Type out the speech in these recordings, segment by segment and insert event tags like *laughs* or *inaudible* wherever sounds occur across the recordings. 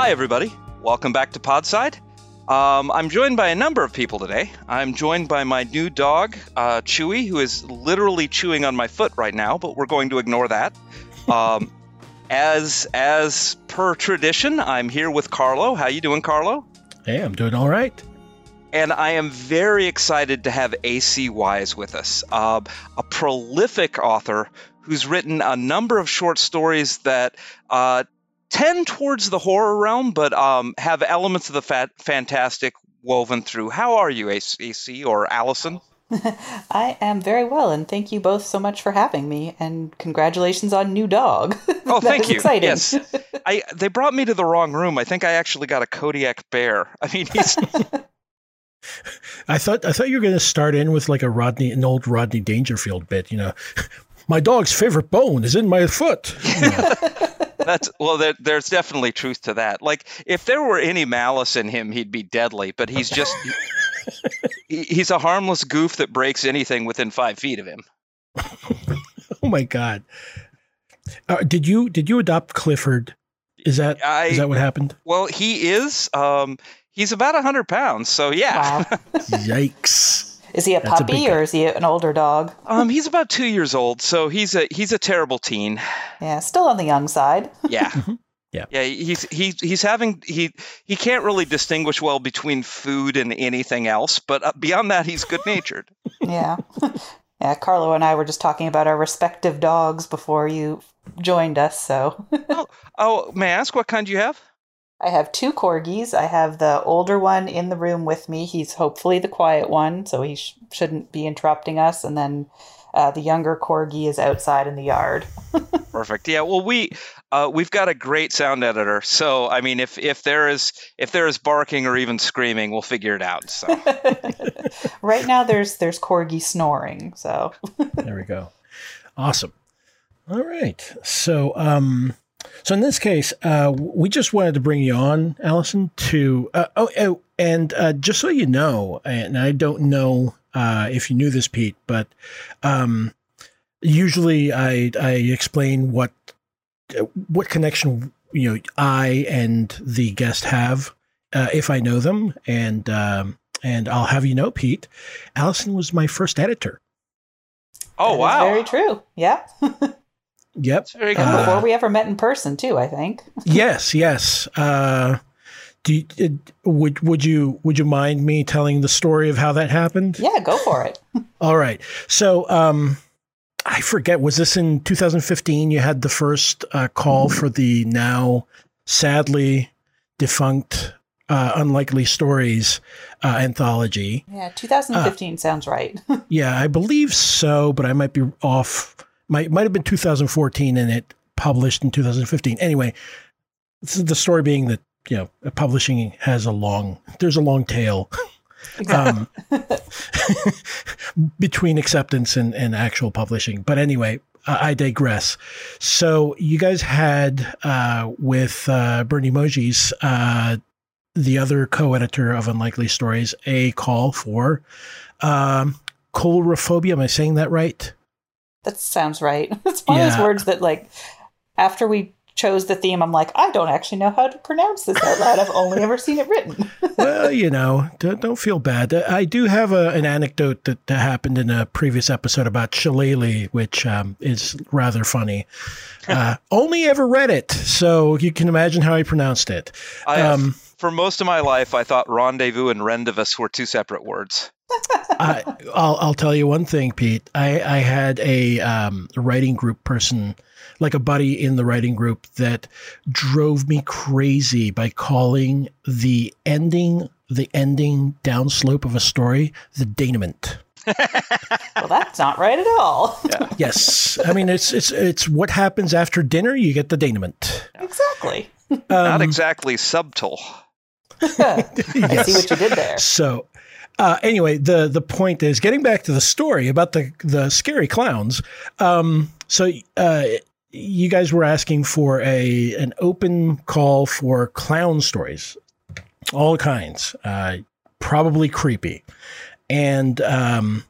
Hi, everybody. Welcome back to Podside. Um, I'm joined by a number of people today. I'm joined by my new dog, uh, Chewy, who is literally chewing on my foot right now, but we're going to ignore that. Um, *laughs* as as per tradition, I'm here with Carlo. How you doing, Carlo? Hey, I'm doing all right. And I am very excited to have AC Wise with us, uh, a prolific author who's written a number of short stories that uh, tend towards the horror realm, but um, have elements of the fat- fantastic woven through. How are you, AC or Allison? *laughs* I am very well, and thank you both so much for having me. And congratulations on new dog. *laughs* Oh, thank you. Exciting. Yes, I they brought me to the wrong room. I think I actually got a Kodiak bear. I mean, he's *laughs* I thought I thought you were going to start in with like a Rodney, an old Rodney Dangerfield bit. You know, my dog's favorite bone is in my foot. You *laughs* know. that's well. There, there's definitely truth to that. Like, if there were any malice in him, he'd be deadly. But he's just he, he's a harmless goof that breaks anything within five feet of him. *laughs* oh my god! Uh, did you did you adopt Clifford? Is that I- is that what happened? Well, he is. Um, he's about hundred pounds. So yeah. Wow. *laughs* Yikes! Is he a That's puppy guy. or is he an older dog? Um, he's about two years old. So he's a he's a terrible teen. Yeah, still on the young side. *laughs* Yeah. *laughs* Yeah. Yeah, he's he he's having he he can't really distinguish well between food and anything else, but uh, beyond that, he's good natured. *laughs* Yeah. yeah, Carlo and I were just talking about our respective dogs before you joined us. So oh, may I ask what kind you have? I have two corgis. I have the older one in the room with me. He's hopefully the quiet one, so he sh- shouldn't be interrupting us. And then uh, the younger corgi is outside in the yard. *laughs* Perfect. Yeah. Well, we uh, we've got a great sound editor, so I mean, if if there is if there is barking or even screaming, we'll figure it out. So *laughs* right now, there's there's corgi snoring. So There we go. Awesome. All right. So, um, so in this case, uh, we just wanted to bring you on, Allison. To uh, oh, oh, and uh, just so you know, and I don't know uh, if you knew this, Pete, but um, usually I I explain what what connection you know I and the guest have uh, if I know them, and um, and I'll have you know, Pete, Allison was my first editor. oh that is wow, very true. Yeah, *laughs* Yep. That's very good. Uh, before we ever met in person, too. I think. *laughs* yes, yes. Uh, do you, uh, would would you would you mind me telling the story of how that happened? Yeah, go for it. *laughs* All right. So, um, I forget. Was this in 2015? You had the first uh, call for the now sadly defunct uh, "Unlikely Stories" uh, anthology. Yeah, 2015 sounds right. *laughs* Yeah, I believe so, but I might be off. Might might have been 2014, and it published in 2015. Anyway, this is the story being that you know publishing has a long. There's a long tail. *laughs* um, *laughs* between acceptance and, and actual publishing. But anyway, uh, I digress. So you guys had uh, with uh, Bernie Mojzes, uh, the other co-editor of Unlikely Stories, a call for um, coulrophobia. Am I saying that right? That sounds right. *laughs* It's one of those words that, like, after we chose the theme, I'm like, I don't actually know how to pronounce this out loud. I've only ever seen it written. *laughs* well, you know, don't, don't feel bad. I do have a, an anecdote that, that happened in a previous episode about shillelagh, which um, is rather funny. *laughs* Uh, only ever read it, so you can imagine how I pronounced it. I, Um, for most of my life, I thought rendezvous and rendezvous were two separate words. *laughs* I, I'll, I'll tell you one thing, Pete. I, I had a um, writing group person like a buddy in the writing group that drove me crazy by calling the ending the ending downslope of a story the denouement. well, that's not right at all. Yeah. *laughs* yes, I mean it's it's it's what happens after dinner. You get the denouement. Exactly. Not Um, exactly subtle. *laughs* I see what you did there. So, uh, anyway, the the point is getting back to the story about the the scary clowns. Um, so, uh, you guys were asking for a an open call for clown stories, all kinds, uh, probably creepy, and um,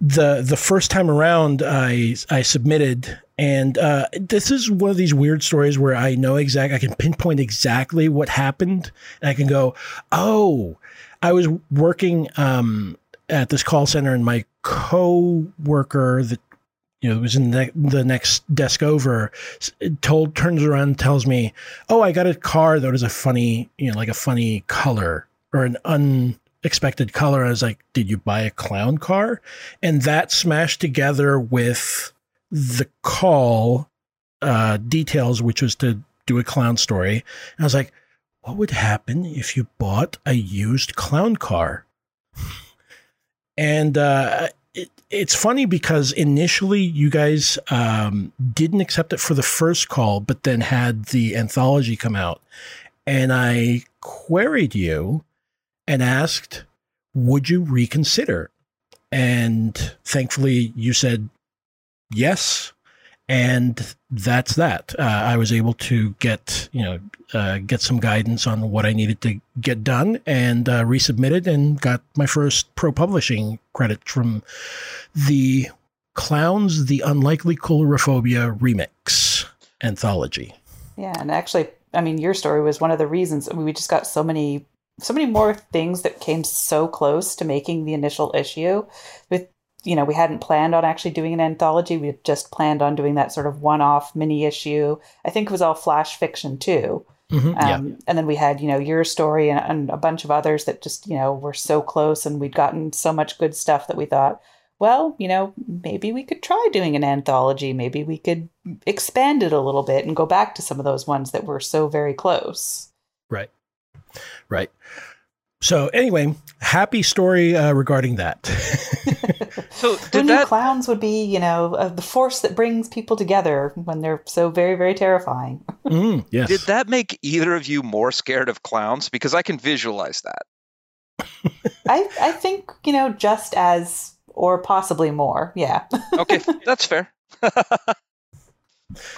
the the first time around, I I submitted. And uh, this is one of these weird stories where I know exact, I can pinpoint exactly what happened, and I can go, "Oh, I was working um, at this call center, and my co-worker that you know was in the, the next desk over told turns around and tells me, "Oh, I got a car that was a funny, you know, like a funny color or an unexpected color." I was like, "Did you buy a clown car?" And that smashed together with the call uh, details, which was to do a clown story. And I was like, what would happen if you bought a used clown car? and uh, it, it's funny because initially you guys um, didn't accept it for the first call, but then had the anthology come out. And I queried you and asked, would you reconsider? And thankfully you said yes and that's that. Uh, I was able to get you know uh, get some guidance on what I needed to get done, and uh, resubmitted, and got my first pro publishing credit from the Clowns: The Unlikely Coulrophobia Remix anthology. Yeah, and actually, I mean, your story was one of the reasons. I mean, we just got so many, so many more things that came so close to making the initial issue. With you know, we hadn't planned on actually doing an anthology. We had just planned on doing that sort of one-off mini issue. I think it was all flash fiction too. Mhm, yeah. Um, And then we had, you know, your story and, and a bunch of others that just, you know, were so close and we'd gotten so much good stuff that we thought, well, you know, maybe we could try doing an anthology. Maybe we could expand it a little bit and go back to some of those ones that were so very close. Right. Right. So anyway, happy story uh, regarding that. *laughs* So *sighs* Who did knew that clowns would be, you know, uh, the force that brings people together when they're so very, very terrifying? Mm, *laughs* yes. did that make either of you more scared of clowns? Because I can visualize that. I, I think, you know, just as, or possibly more. Yeah. Okay, *laughs* that's fair. *laughs*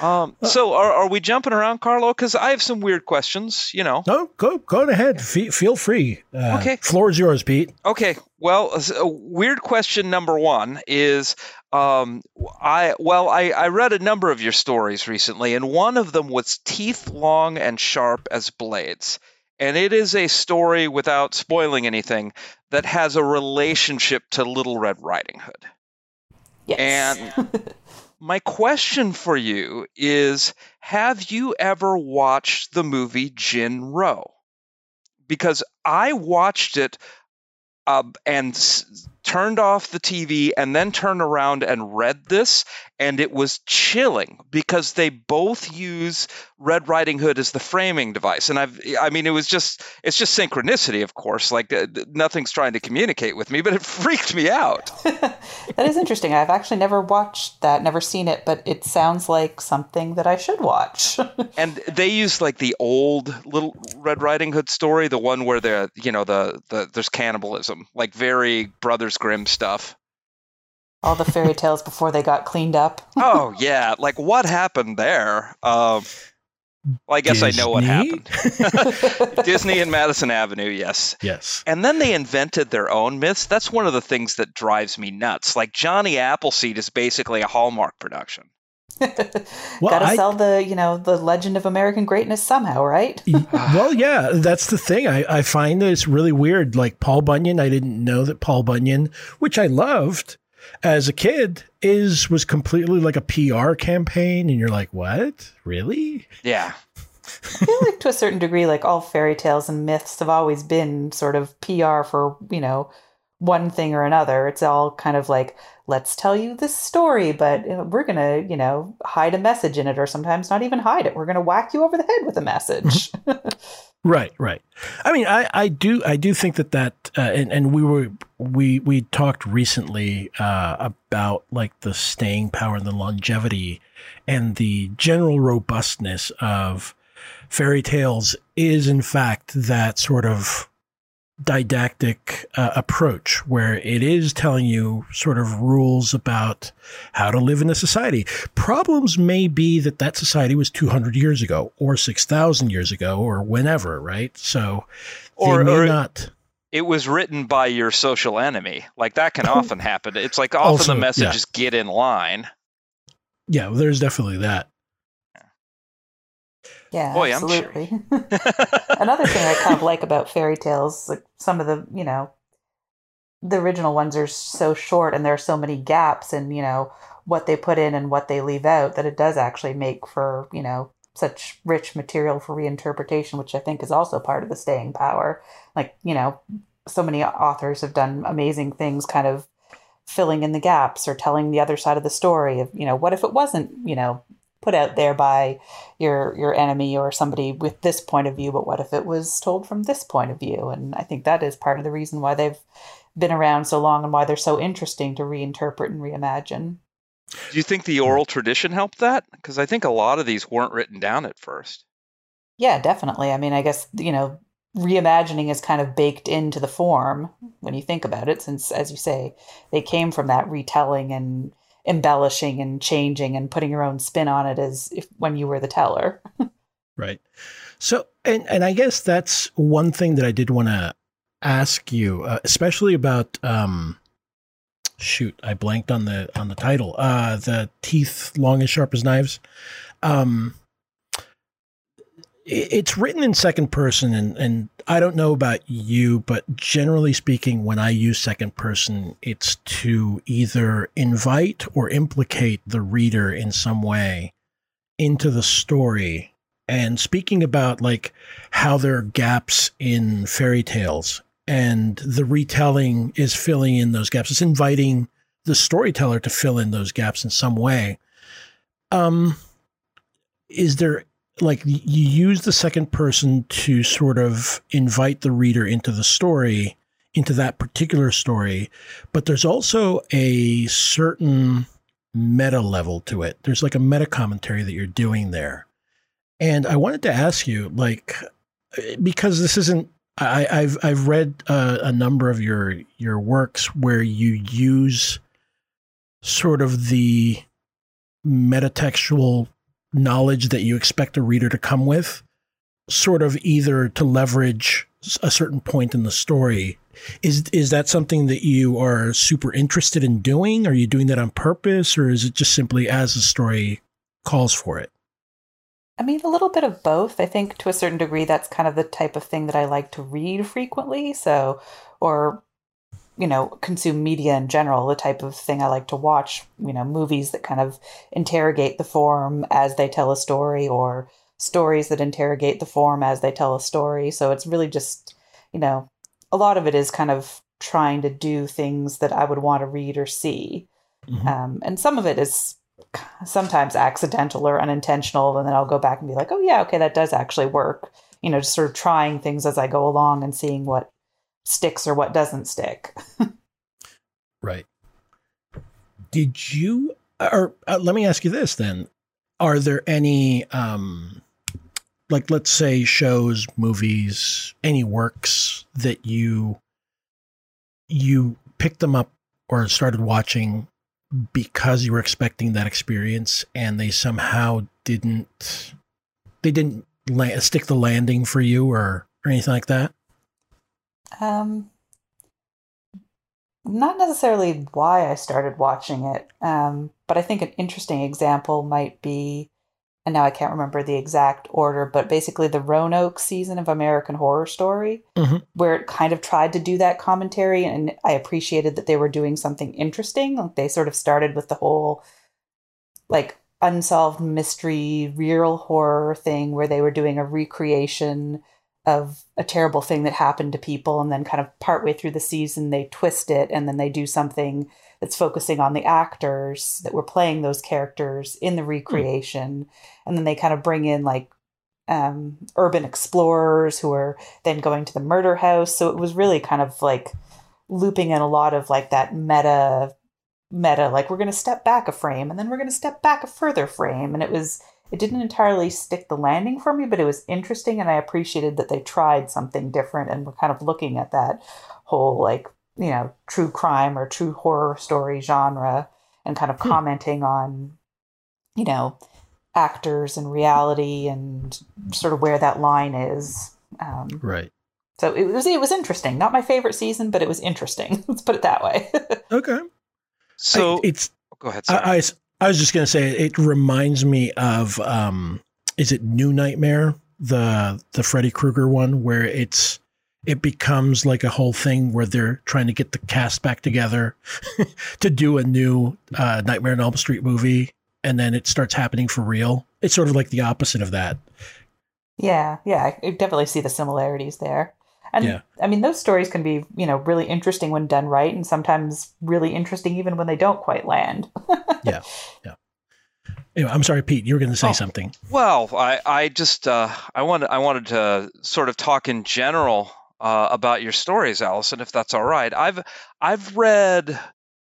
um, so are, are we jumping around, Carlo? Because I have some weird questions. You know. No, go go ahead. Fe- feel free. Uh, Okay. Floor is yours, Pete. Okay. Well, s- a weird question number one is, um, I well, I, I read a number of your stories recently, and one of them was teeth long and sharp as blades, and it is a story without spoiling anything that has a relationship to Little Red Riding Hood. Yes. And *laughs* my question for you is Have you ever watched the movie Jin-Roh? Because I watched it uh, and turned off the TV and then turned around and read this, and it was chilling because they both use Red Riding Hood as the framing device. And I've, I mean, it was just, it's just synchronicity, of course. Like uh, nothing's trying to communicate with me, but it *laughs* freaked me out. *laughs* that is interesting. I've actually never watched that, never seen it, but it sounds like something that I should watch. *laughs* and they use like the old little red riding hood story the one where the you know the, the there's cannibalism like very brothers grimm stuff. All the fairy tales before they got cleaned up. oh yeah. Like what happened there? Um well i guess i know what happened. *laughs* Disney and madison avenue yes. Yes. and then they invented their own myths. That's one of the things that drives me nuts. Like johnny appleseed is basically a hallmark production Well, Gotta I- sell the, you know, the legend of American greatness somehow, right? *laughs* well, yeah, that's the thing. I, I find that it's really weird. Like Paul Bunyan, I didn't know that Paul Bunyan, which I loved as a kid, is was completely like a PR campaign, and you're like, what? Really? yeah I feel like to a certain degree, like all fairy tales and myths have always been sort of PR for, you know, one thing or another. It's all kind of like, let's tell you this story, but we're going to, you know, hide a message in it or sometimes not even hide it. We're going to whack you over the head with a message. *laughs* right, right. I mean, I, I do, I do think that that, uh, and, and we were, we, we talked recently, uh, about like the staying power and the longevity and the general robustness of fairy tales is in fact that sort of didactic uh, approach where it is telling you sort of rules about how to live in a society. Problems may be that that society was 200 years ago or 6,000 years ago or whenever, right? So or, or not. It was written by your social enemy. Like that can *laughs* often happen. It's like often also, the message yeah. is get in line. Yeah, well, there's definitely that. Yeah, Boy, absolutely. Sure. *laughs* *laughs* Another thing I kind of like about fairy tales, like some of the, you know, the original ones are so short and there are so many gaps in, you know, what they put in and what they leave out that it does actually make for, you know, such rich material for reinterpretation, which I think is also part of the staying power. Like, you know, so many authors have done amazing things kind of filling in the gaps or telling the other side of the story of, you know, what if it wasn't, you know, put out there by your your enemy or somebody with this point of view but what if it was told from this point of view? And i think that is part of the reason why they've been around so long and why they're so interesting to reinterpret and reimagine. Do you think the oral tradition helped that? Because i think a lot of these weren't written down at first. Yeah definitely. I mean i guess you know reimagining is kind of baked into the form when you think about it since as you say they came from that retelling and embellishing and changing and putting your own spin on it as if when you were the teller. *laughs* right. So, and and I guess that's one thing that I did want to ask you, uh, especially about um, shoot, I blanked on the on the title. Uh, the teeth long and sharp as knives. Um, it's written in second person and, and I don't know about you, but generally speaking, when I use second person, it's to either invite or implicate the reader in some way into the story. And speaking about like how there are gaps in fairy tales and the retelling is filling in those gaps. It's inviting the storyteller to fill in those gaps in some way. Um, is there like you use the second person to sort of invite the reader into the story into that particular story but there's also a certain meta level to it. There's like a meta commentary that you're doing there. And i wanted to ask you like because this isn't I, have I've read uh, a number of your your works where you use sort of the metatextual knowledge that you expect a reader to come with, sort of either to leverage a certain point in the story. Is is that something that you are super interested in doing? Are you doing that on purpose, or is it just simply as the story calls for it? I mean, a little bit of both. I think to a certain degree, that's kind of the type of thing that I like to read frequently. So, or you know, consume media in general, the type of thing I like to watch, you know, movies that kind of interrogate the form as they tell a story or stories that interrogate the form as they tell a story. So it's really just, you know, a lot of it is kind of trying to do things that I would want to read or see. Mm-hmm. Um, and some of it is sometimes accidental or unintentional. And then I'll go back and be like, oh, yeah, okay, that does actually work. You know, just sort of trying things as I go along and seeing what sticks or what doesn't stick. right. Did you, or uh, let me ask you this then: Are there any, um, like, let's say, shows, movies, any works that you you picked them up or started watching because you were expecting that experience, and they somehow didn't they didn't la- stick the landing for you or or anything like that? Um, not necessarily why I started watching it, um, but I think an interesting example might be, and now I can't remember the exact order, but basically the Roanoke season of American Horror Story, mm-hmm. where it kind of tried to do that commentary, and I appreciated that they were doing something interesting. Like they sort of started with the whole, like unsolved mystery real horror thing where they were doing a recreation of a terrible thing that happened to people and then kind of partway through the season they twist it and then they do something that's focusing on the actors that were playing those characters in the hmm. recreation mm. and then they kind of bring in like um, urban explorers who are then going to the murder house so it was really kind of like looping in a lot of like that meta meta like we're going to step back a frame and then we're going to step back a further frame and it was it didn't entirely stick the landing for me but it was interesting and i appreciated that they tried something different and were kind of looking at that whole like you know true crime or true horror story genre and kind of hmm. commenting on you know actors and reality and sort of where that line is um, right so it was it was interesting. Not my favorite season, but it was interesting. *laughs* Let's put it that way. *laughs* okay. So I, it's go ahead. I, I, I was just gonna say it reminds me of um, is it New Nightmare the the Freddy Krueger one where it's it becomes like a whole thing where they're trying to get the cast back together *laughs* to do a new uh, Nightmare on Elm Street movie, and then it starts happening for real. It's sort of like the opposite of that. Yeah, yeah, I definitely see the similarities there. And yeah. I mean, those stories can be, you know, really interesting when done right, and sometimes really interesting even when they don't quite land. *laughs* yeah, yeah. Anyway, I'm sorry, Pete. You were going to say oh, something. Well, I, I just, uh, I wanted, I wanted to sort of talk in general uh, about your stories, Allison, if that's all right. I've, I've read,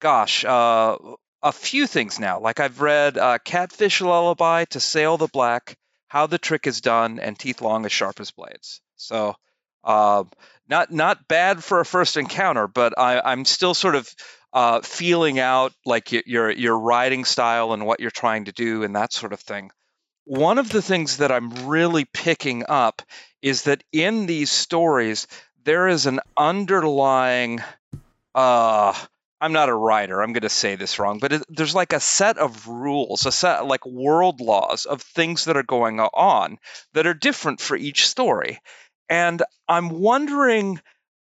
gosh, uh, a few things now. Like I've read uh, Catfish Lullaby, To Sail the Black, How the Trick is Done, and Teeth Long as Sharp as Blades. So uh, not not bad for a first encounter, but I, am still sort of uh, feeling out like your your writing style and what you're trying to do and that sort of thing. One of the things that I'm really picking up is that in these stories there is an underlying. Uh, I'm not a writer. I'm going to say this wrong, but it, there's like a set of rules, a set like world laws of things that are going on that are different for each story. And I'm wondering,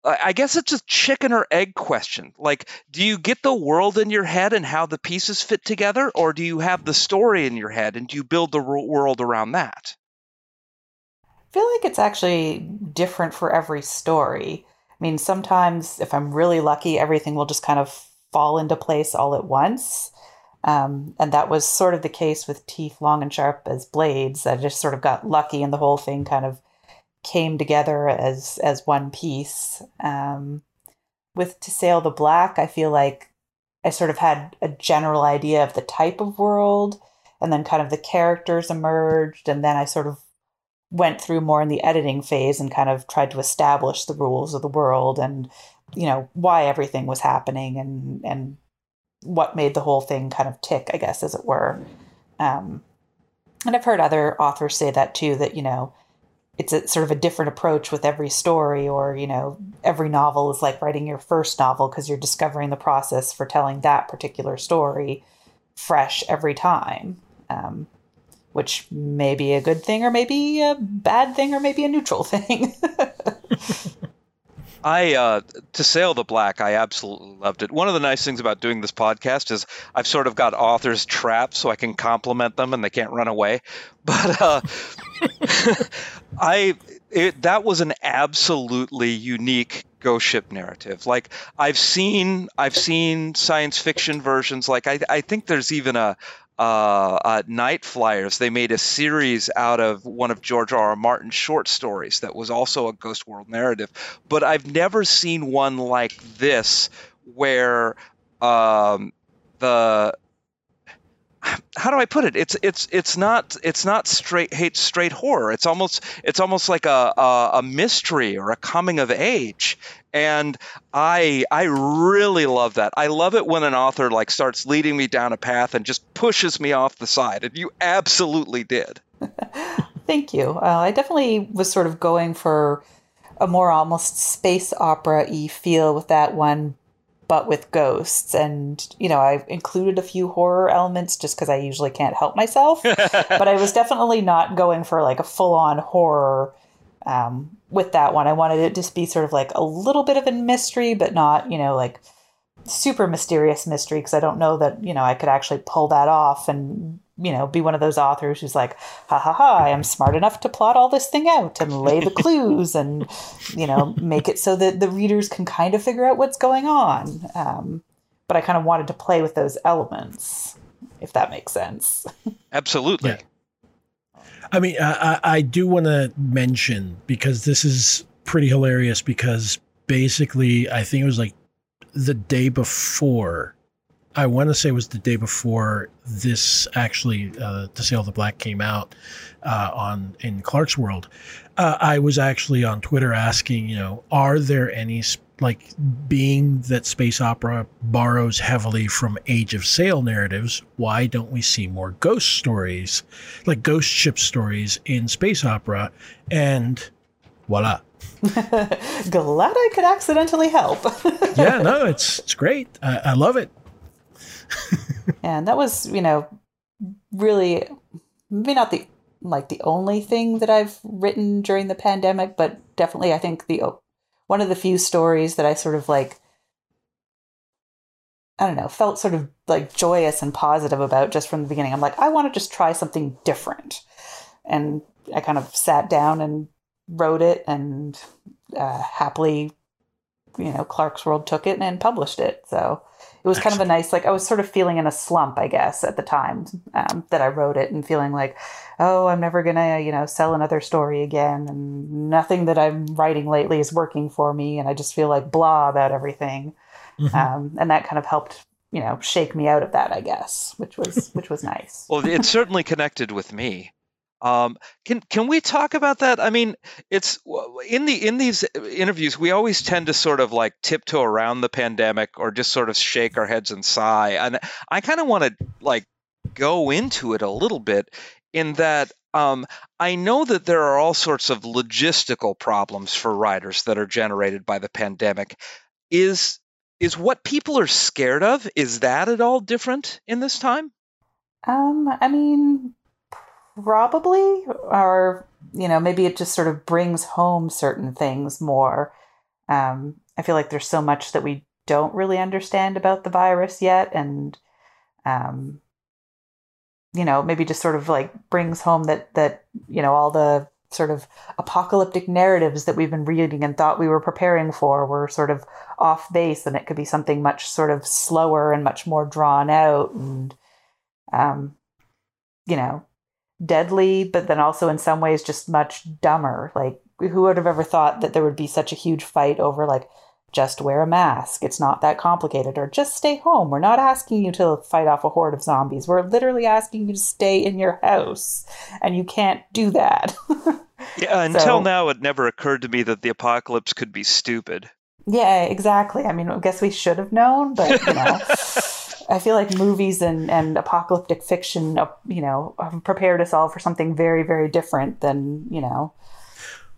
I guess it's a chicken or egg question. Like, do you get the world in your head and how the pieces fit together, or do you have the story in your head and do you build the world around that? I feel like it's actually different for every story. I mean, sometimes if I'm really lucky, everything will just kind of fall into place all at once. Um, and that was sort of the case with Teeth Long and Sharp as Blades. I just sort of got lucky and the whole thing kind of came together as as one piece. Um, with To Sail the Black, I feel like I sort of had a general idea of the type of world, and then kind of the characters emerged, and then I sort of went through more in the editing phase and kind of tried to establish the rules of the world and you know why everything was happening and and what made the whole thing kind of tick, I guess, as it were. Um, and I've heard other authors say that too. That you know it's a sort of a different approach with every story or you know every novel is like writing your first novel because you're discovering the process for telling that particular story fresh every time um, which may be a good thing or maybe a bad thing or maybe a neutral *laughs* thing *laughs* I uh, to sail the black, I absolutely loved it. One of the nice things about doing this podcast is I've sort of got authors trapped so I can compliment them and they can't run away. *laughs* But uh, *laughs* I it, that was an absolutely unique ghost ship narrative. Like I've seen I've seen science fiction versions. Like I I think there's even a uh, uh, Nightflyers, they made a series out of one of George R. R. Martin's short stories that was also a Ghost World narrative. But I've never seen one like this where um, the how do I put it? It's it's it's not it's not straight hate straight horror. It's almost it's almost like a, a, a mystery or a coming of age. And I I really love that. I love it when an author like starts leading me down a path and just pushes me off the side. And you absolutely did. *laughs* Thank you. Uh, I definitely was sort of going for a more almost space opera y feel with that one but with ghosts. And, you know, I included a few horror elements just because I usually can't help myself. *laughs* but I was definitely not going for like a full on horror um, with that one. I wanted it to be sort of like a little bit of a mystery, but not, you know, like super mysterious mystery because I don't know that, you know, I could actually pull that off and you know, be one of those authors who's like, ha ha ha, I am smart enough to plot all this thing out and lay the clues and, you know, make it so that the readers can kind of figure out what's going on. Um, but I kind of wanted to play with those elements, if that makes sense. Absolutely. Yeah. I mean, I, I do want to mention because this is pretty hilarious because basically, I think it was like the day before. I want to say it was the day before this actually, uh, To Sail the Black came out uh, on in Clarkesworld. Uh, I was actually on Twitter asking, you know, are there any like being that space opera borrows heavily from Age of Sail narratives, why don't we see more ghost stories, like ghost ship stories in space opera? And voila. *laughs* Glad I could accidentally help. *laughs* yeah, no, it's it's great. I, I love it. *laughs* and that was, you know, really maybe not the like the only thing that I've written during the pandemic, but definitely I think the one of the few stories that I sort of like I don't know, felt sort of like joyous and positive about just from the beginning. I'm like, I want to just try something different. And I kind of sat down and wrote it and uh, happily, you know, Clarkesworld took it and published it. So it was kind of a nice, like, I was sort of feeling in a slump, I guess, at the time um, that I wrote it and feeling like, oh, I'm never going to, you know, sell another story again. And nothing that I'm writing lately is working for me. And I just feel like blah about everything. Mm-hmm. Um, and that kind of helped you know shake me out of that i guess which was which was nice well it certainly connected with me um, can can we talk about that? I mean, it's in the in these interviews we always tend to sort of like tiptoe around the pandemic or just sort of shake our heads and sigh. And I kind of want to like go into it a little bit in that um, I know that there are all sorts of logistical problems for writers that are generated by the pandemic. Is is what people are scared of? Is that at all different in this time? Um, I mean, probably or you know maybe it just sort of brings home certain things more. Um, i feel like there's so much that we don't really understand about the virus yet and um, you know maybe just sort of like brings home that that you know all the sort of apocalyptic narratives that we've been reading and thought we were preparing for were sort of off base and it could be something much sort of slower and much more drawn out and um, you know deadly, but then also in some ways just much dumber. Like, who would have ever thought that there would be such a huge fight over, like, just wear a mask. It's not that complicated. Or just stay home. We're not asking you to fight off a horde of zombies. We're literally asking you to stay in your house. And you can't do that. *laughs* yeah, until so, now, it never occurred to me that the apocalypse could be stupid. Yeah, exactly. I mean, I guess we should have known, but, you know. *laughs* I feel like movies and, and apocalyptic fiction, uh, you know, prepared us all for something very, very different than, you know,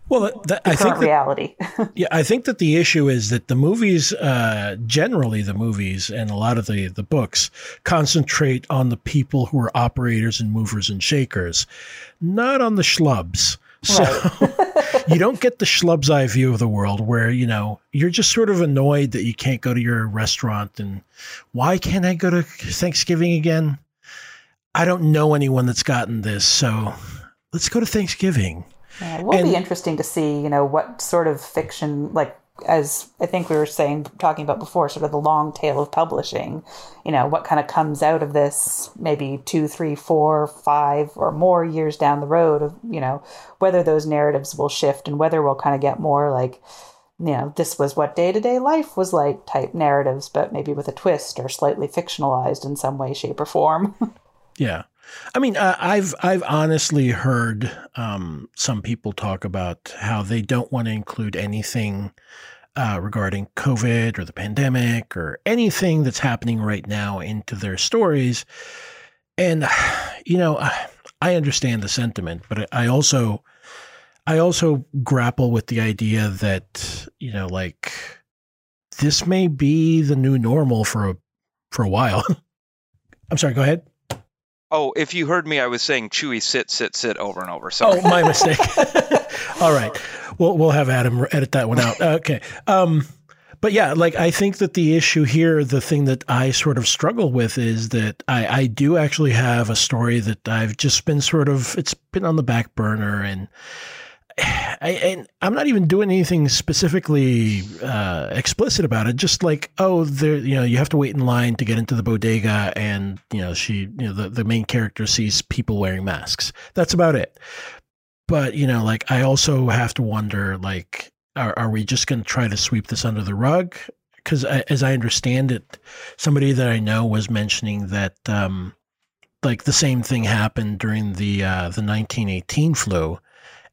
well, that, I think that, reality. *laughs* yeah, I think that the issue is that the movies, uh, generally the movies and a lot of the the books, concentrate on the people who are operators and movers and shakers, not on the schlubs. So right. *laughs* you don't get the schlub's eye view of the world where, you know, you're just sort of annoyed that you can't go to your restaurant and why can't I go to Thanksgiving again? I don't know anyone that's gotten this, so let's go to Thanksgiving. Yeah, it will and, be interesting to see, you know, what sort of fiction like as I think we were saying, talking about before, sort of the long tail of publishing, you know, what kind of comes out of this maybe two, three, four, five, or more years down the road of, you know, whether those narratives will shift and whether we'll kind of get more like, you know, this was what day to day life was like type narratives, but maybe with a twist or slightly fictionalized in some way, shape, or form. *laughs* yeah. I mean, uh, I've I've honestly heard um, some people talk about how they don't want to include anything uh, regarding COVID or the pandemic or anything that's happening right now into their stories. And *sighs* you know, I understand the sentiment, but I also I also grapple with the idea that you know, like this may be the new normal for a for a while. *laughs* I'm sorry. Go ahead. Oh, if you heard me, I was saying Chewy sit, sit, sit over and over. So, Oh, my mistake. *laughs* All right. We'll, we'll have Adam edit that one out. *laughs* Okay. Um, but yeah, like I think that the issue here, the thing that I sort of struggle with is that I, I do actually have a story that I've just been sort of it's been on the back burner and I, and I'm not even doing anything specifically uh, explicit about it. Just like, oh, there, you know, you have to wait in line to get into the bodega, and you know, she, you know, the, the main character sees people wearing masks. That's about it. But you know, like, I also have to wonder, like, are, are we just going to try to sweep this under the rug? Because as I understand it, somebody that I know was mentioning that, um, like, the same thing happened during the uh, the 1918 flu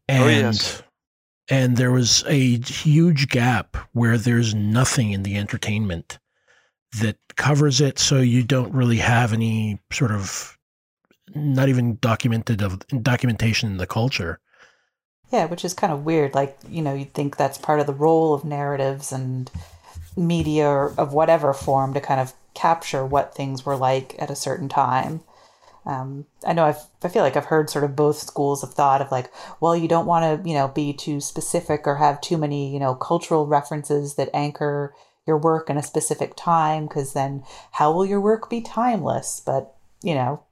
and Oh, yes. and there was a huge gap where there's nothing in the entertainment that covers it so you don't really have any sort of not even documented of documentation in the culture Yeah, which is kind of weird. Like, you know, you'd think that's part of the role of narratives and media or of whatever form to kind of capture what things were like at a certain time. Um, I know I've, I feel like I've heard sort of both schools of thought of like, well, you don't want to, you know, be too specific or have too many, you know, cultural references that anchor your work in a specific time because then how will your work be timeless? But, you know,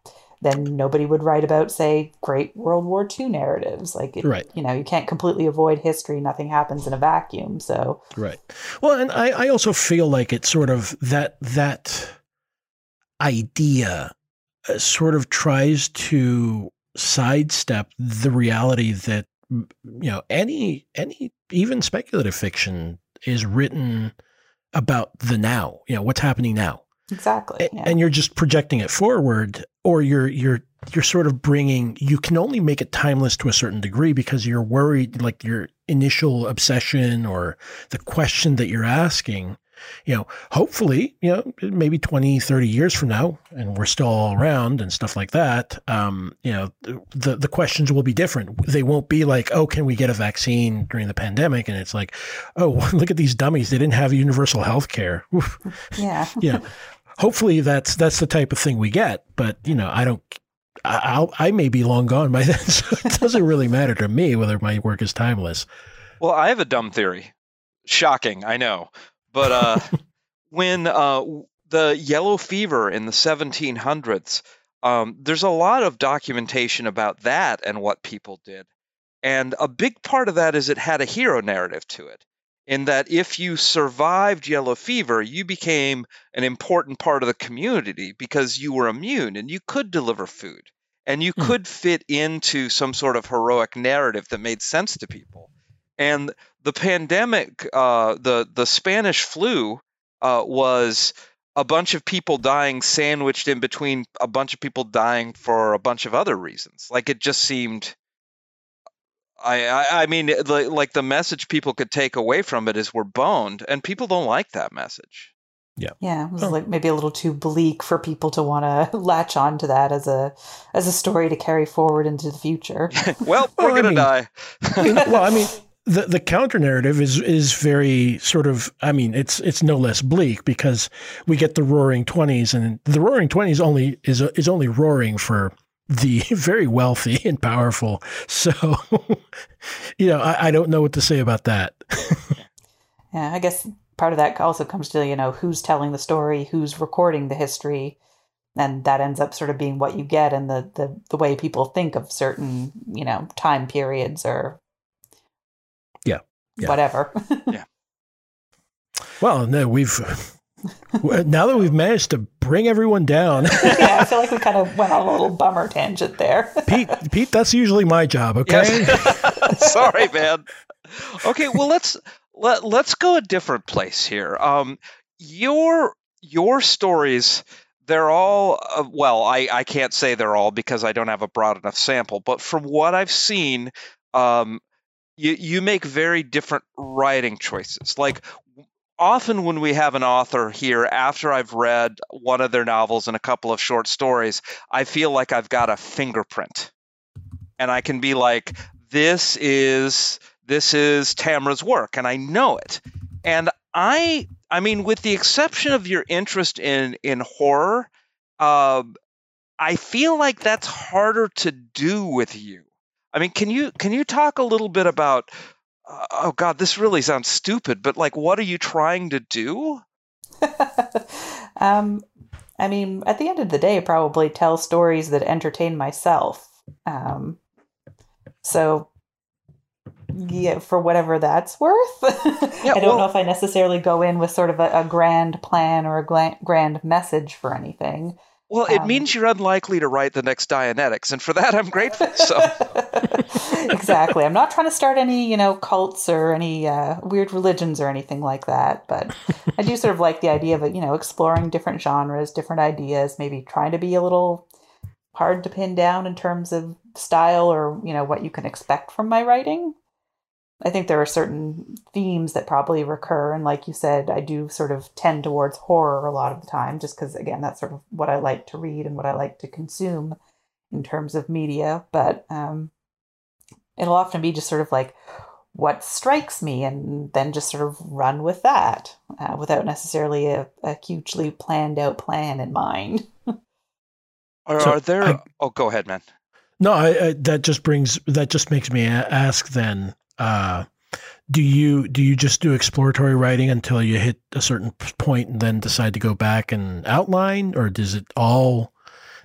then nobody would write about, say, great World War II narratives. Like, it, Right. you know, you can't completely avoid history. Nothing happens in a vacuum. So, Right. Well, and I, I also feel like it's sort of that that idea Uh, sort of tries to sidestep the reality that you know any any even speculative fiction is written about the now. You know what's happening now. exactly. Yeah. and you're just projecting it forward or you're you're you're sort of bringing you can only make it timeless to a certain degree because you're worried like your initial obsession or the question that you're asking you know hopefully you know maybe 20 30 years from now and we're still all around and stuff like that um you know the the questions will be different they won't be like oh can we get a vaccine during the pandemic and it's like oh *laughs* look at these dummies they didn't have universal health care *laughs* yeah. *laughs* you know, hopefully that's that's the type of thing we get. But you know, I don't. I, I'll, I may be long gone by then, so it doesn't really matter to me whether my work is timeless. Well, I have a dumb theory. Shocking, I know. But uh, *laughs* when uh, the yellow fever in the 1700s, um, there's a lot of documentation about that and what people did. And a big part of that is it had a hero narrative to it, in that if you survived yellow fever, you became an important part of the community because you were immune and you could deliver food and you Hmm. could fit into some sort of heroic narrative that made sense to people. And the pandemic, uh, the the Spanish flu, uh, was a bunch of people dying sandwiched in between a bunch of people dying for a bunch of other reasons. Like it just seemed. I I, I mean, it- like, like the message people could take away from it is we're boned, and people don't like that message. Yeah, yeah, it was Oh. like maybe a little too bleak for people to want to *laughs* latch on to that as a as a story to carry forward into the future. well, *laughs* Well, we're I gonna mean- die. *laughs* well, I mean, the the counter narrative is is very sort of. I mean, it's it's no less bleak because we get the Roaring Twenties, and the Roaring Twenties only is is only roaring for the *laughs* very wealthy and powerful. So, *laughs* you know, I, I don't know what to say about that. *laughs* Yeah, I guess part of that also comes to you know who's telling the story, who's recording the history, and that ends up sort of being what you get and the the the way people think of certain you know time periods or Yeah, yeah. whatever. *laughs* Well, no, we've *laughs* now that we've managed to bring everyone down. yeah, I feel *laughs* like we kind of went on a little bummer tangent there. Pete, Pete, that's usually my job. Okay. Yes. Sorry, man. Okay, well let's let let's go a different place here. Um, your your stories, they're all uh, well. I I can't say they're all because I don't have a broad enough sample. But from what I've seen, um, you you make very different writing choices. Like often when we have an author here after I've read one of their novels and a couple of short stories, I feel like I've got a fingerprint. And I can be like, this is this is Tamra's work, and I know it. And I I mean, with the exception of your interest in in horror, um, I feel like that's harder to do with you. I mean, can you can you talk a little bit about uh, oh god, this really sounds stupid, but like, what are you trying to do? *laughs* um, I mean, at the end of the day, probably tell stories that entertain myself. Um, so, yeah, for whatever that's worth. *laughs* Yeah, I don't well- know if I necessarily go in with sort of a, a grand plan or a gla- grand message for anything. Well, it Um, means you're unlikely to write the next Dianetics, and for that, I'm grateful. So, *laughs* exactly. I'm not trying to start any, you know, cults or any uh, weird religions or anything like that. But I do sort of like the idea of, you know, exploring different genres, different ideas, maybe trying to be a little hard to pin down in terms of style or, you know, what you can expect from my writing. I think there are certain themes that probably recur. And like you said, I do sort of tend towards horror a lot of the time, just because, again, that's sort of what I like to read and what I like to consume in terms of media. But um, it'll often be just sort of like what strikes me and then just sort of run with that uh, without necessarily a, a hugely planned out plan in mind. *laughs* are, So, are there? I- oh, go ahead, man. No, I, I, that just brings that just makes me ask then. Uh, do you do you just do exploratory writing until you hit a certain point and then decide to go back and outline, or does it all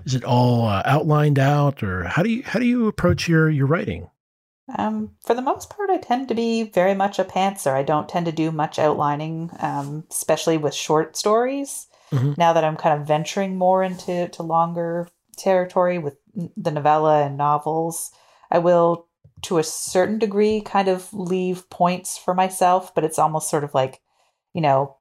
is it all uh, outlined out, or how do you how do you approach your your writing? Um, for the most part, I tend to be very much a pantser. I don't tend to do much outlining, um, especially with short stories. Mhm. Now that I'm kind of venturing more into to longer territory with the novella and novels, I will, to a certain degree, kind of leave points for myself. But it's almost sort of like, you know,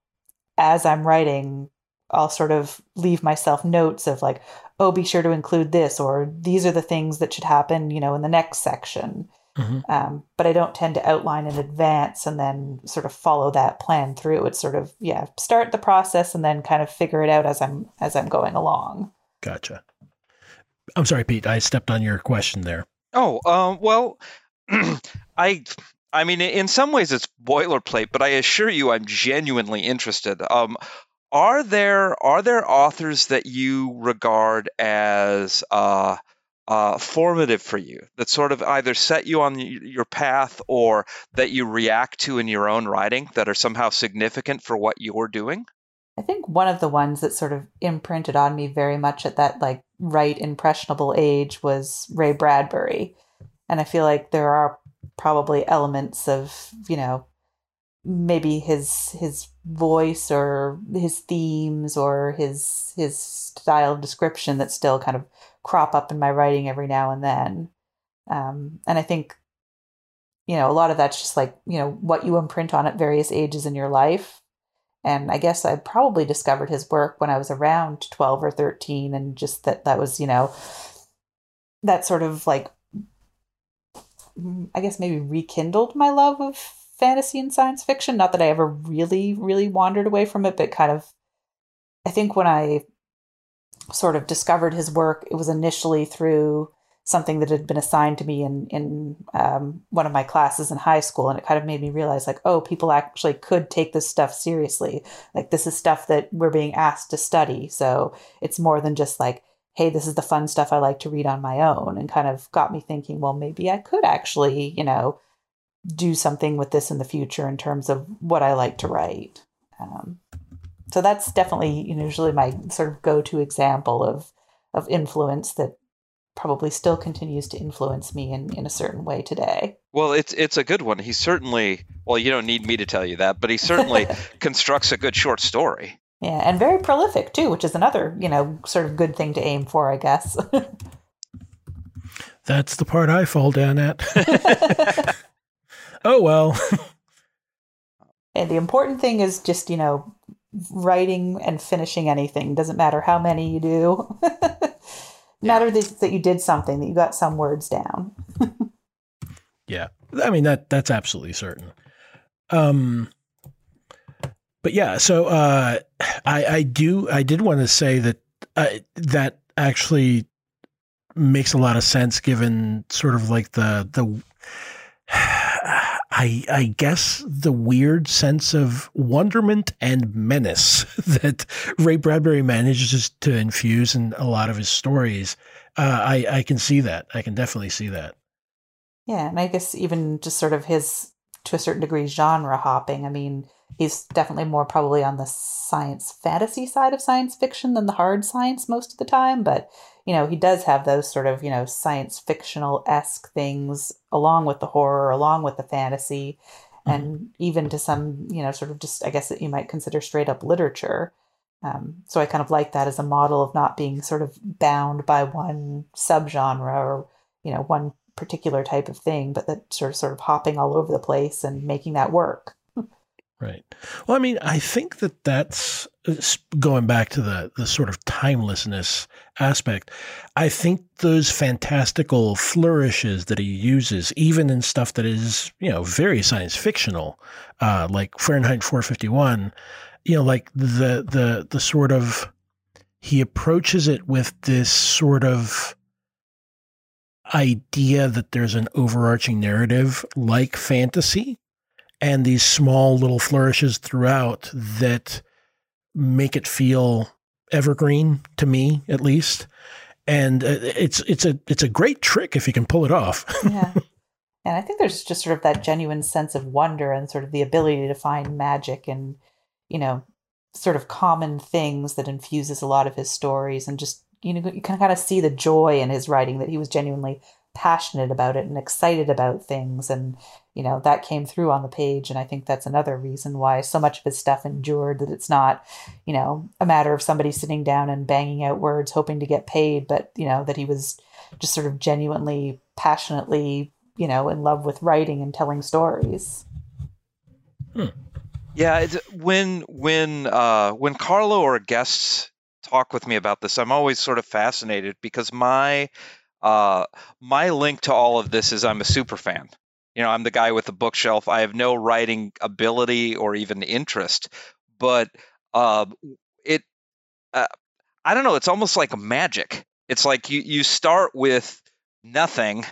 as I'm writing, I'll sort of leave myself notes of like, oh, be sure to include this, or these are the things that should happen, you know, in the next section. Mhm. Um, but I don't tend to outline in advance and then sort of follow that plan through. It's sort of yeah, start the process and then kind of figure it out as I'm as I'm going along. Gotcha. I'm sorry, Pete. I stepped on your question there. Oh, um, well, *clears throat* I, I mean, in some ways it's boilerplate, but I assure you, I'm genuinely interested. Um, are there are there authors that you regard as uh, uh, formative for you that sort of either set you on your path or that you react to in your own writing that are somehow significant for what you're doing? I think one of the ones that sort of imprinted on me very much at that like right impressionable age was Ray Bradbury. And I feel like there are probably elements of, you know, maybe his his voice or his themes or his his style of description that still kind of crop up in my writing every now and then. Um, and I think, you know, a lot of that's just like, you know, what you imprint on at various ages in your life. And I guess I probably discovered his work when I was around 12 or 13. And just that that was, you know, that sort of like, I guess maybe rekindled my love of fantasy and science fiction. Not that I ever really, really wandered away from it, but kind of, I think when I sort of discovered his work, it was initially through something that had been assigned to me in in um, one of my classes in high school, and it kind of made me realize, like, oh, people actually could take this stuff seriously. Like, this is stuff that we're being asked to study, so it's more than just like, hey, this is the fun stuff I like to read on my own, and kind of got me thinking, well, maybe I could actually, you know, do something with this in the future in terms of what I like to write. Um, so that's definitely usually my sort of go-to example of of influence that probably still continues to influence me in, in a certain way today. Well, it's it's a good one. He certainly. Well, you don't need me to tell you that, but he certainly *laughs* constructs a good short story. Yeah, and very prolific too, which is another, you know, sort of good thing to aim for, I guess. *laughs* That's the part I fall down at. *laughs* oh well. and the important thing is just, you know, writing and finishing anything. Doesn't matter how many you do. Matter that, that you did something, that you got some words down. *laughs* Yeah, I mean that that's absolutely certain. Um, but yeah, so uh, I I do I did want to say that uh, that actually makes a lot of sense given sort of like the the I I guess the weird sense of wonderment and menace *laughs* that Ray Bradbury manages to infuse in a lot of his stories. Uh, I I can see that. I can definitely see that. Yeah, and I guess even just sort of his to a certain degree genre hopping. I mean, he's definitely more probably on the science fantasy side of science fiction than the hard science most of the time, but you know, he does have those sort of, you know, science fictional esque things along with the horror, along with the fantasy, mm-hmm. and even to some, you know, sort of just, I guess that you might consider straight up literature. Um, so I kind of like that as a model of not being sort of bound by one subgenre or, you know, one particular type of thing, but that sort of sort of hopping all over the place and making that work. Right. Well, I mean, I think that that's going back to the the sort of timelessness aspect. I think those fantastical flourishes that he uses, even in stuff that is you know very science fictional, uh, like Fahrenheit 451, you know, like the the the sort of he approaches it with this sort of idea that there's an overarching narrative like fantasy and these small little flourishes throughout that make it feel evergreen to me at least. And uh, it's it's a it's a great trick if you can pull it off. *laughs* Yeah. And i think there's just sort of that genuine sense of wonder and sort of the ability to find magic and you know sort of common things that infuses a lot of his stories and just you know you can kind of see the joy in his writing that he was genuinely passionate about it and excited about things. And you know that came through on the page. And i think that's another reason why so much of his stuff endured that it's not you know a matter of somebody sitting down and banging out words hoping to get paid but you know that he was just sort of genuinely passionately you know in love with writing and telling stories. Hmm. yeah it's when when uh when carlo or guests talk with me about this i'm always sort of fascinated because my uh, my link to all of this is I'm a super fan. You know, I'm the guy with the bookshelf. I have no writing ability or even interest, but uh, it, uh, I don't know. It's almost like magic. It's like you you start with nothing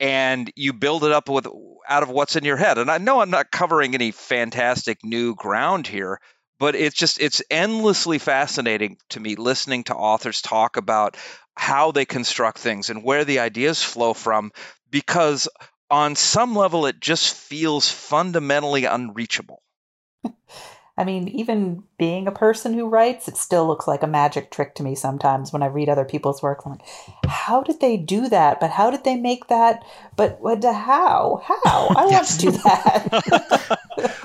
and you build it up with out of what's in your head. And I know I'm not covering any fantastic new ground here, but it's just it's endlessly fascinating to me listening to authors talk about how they construct things and where the ideas flow from because on some level it just feels fundamentally unreachable. *laughs* I mean, even being a person who writes, it still looks like a magic trick to me sometimes when I read other people's work. I'm like, how did they do that? But how did they make that? But what, how? How? I *laughs* want to do that.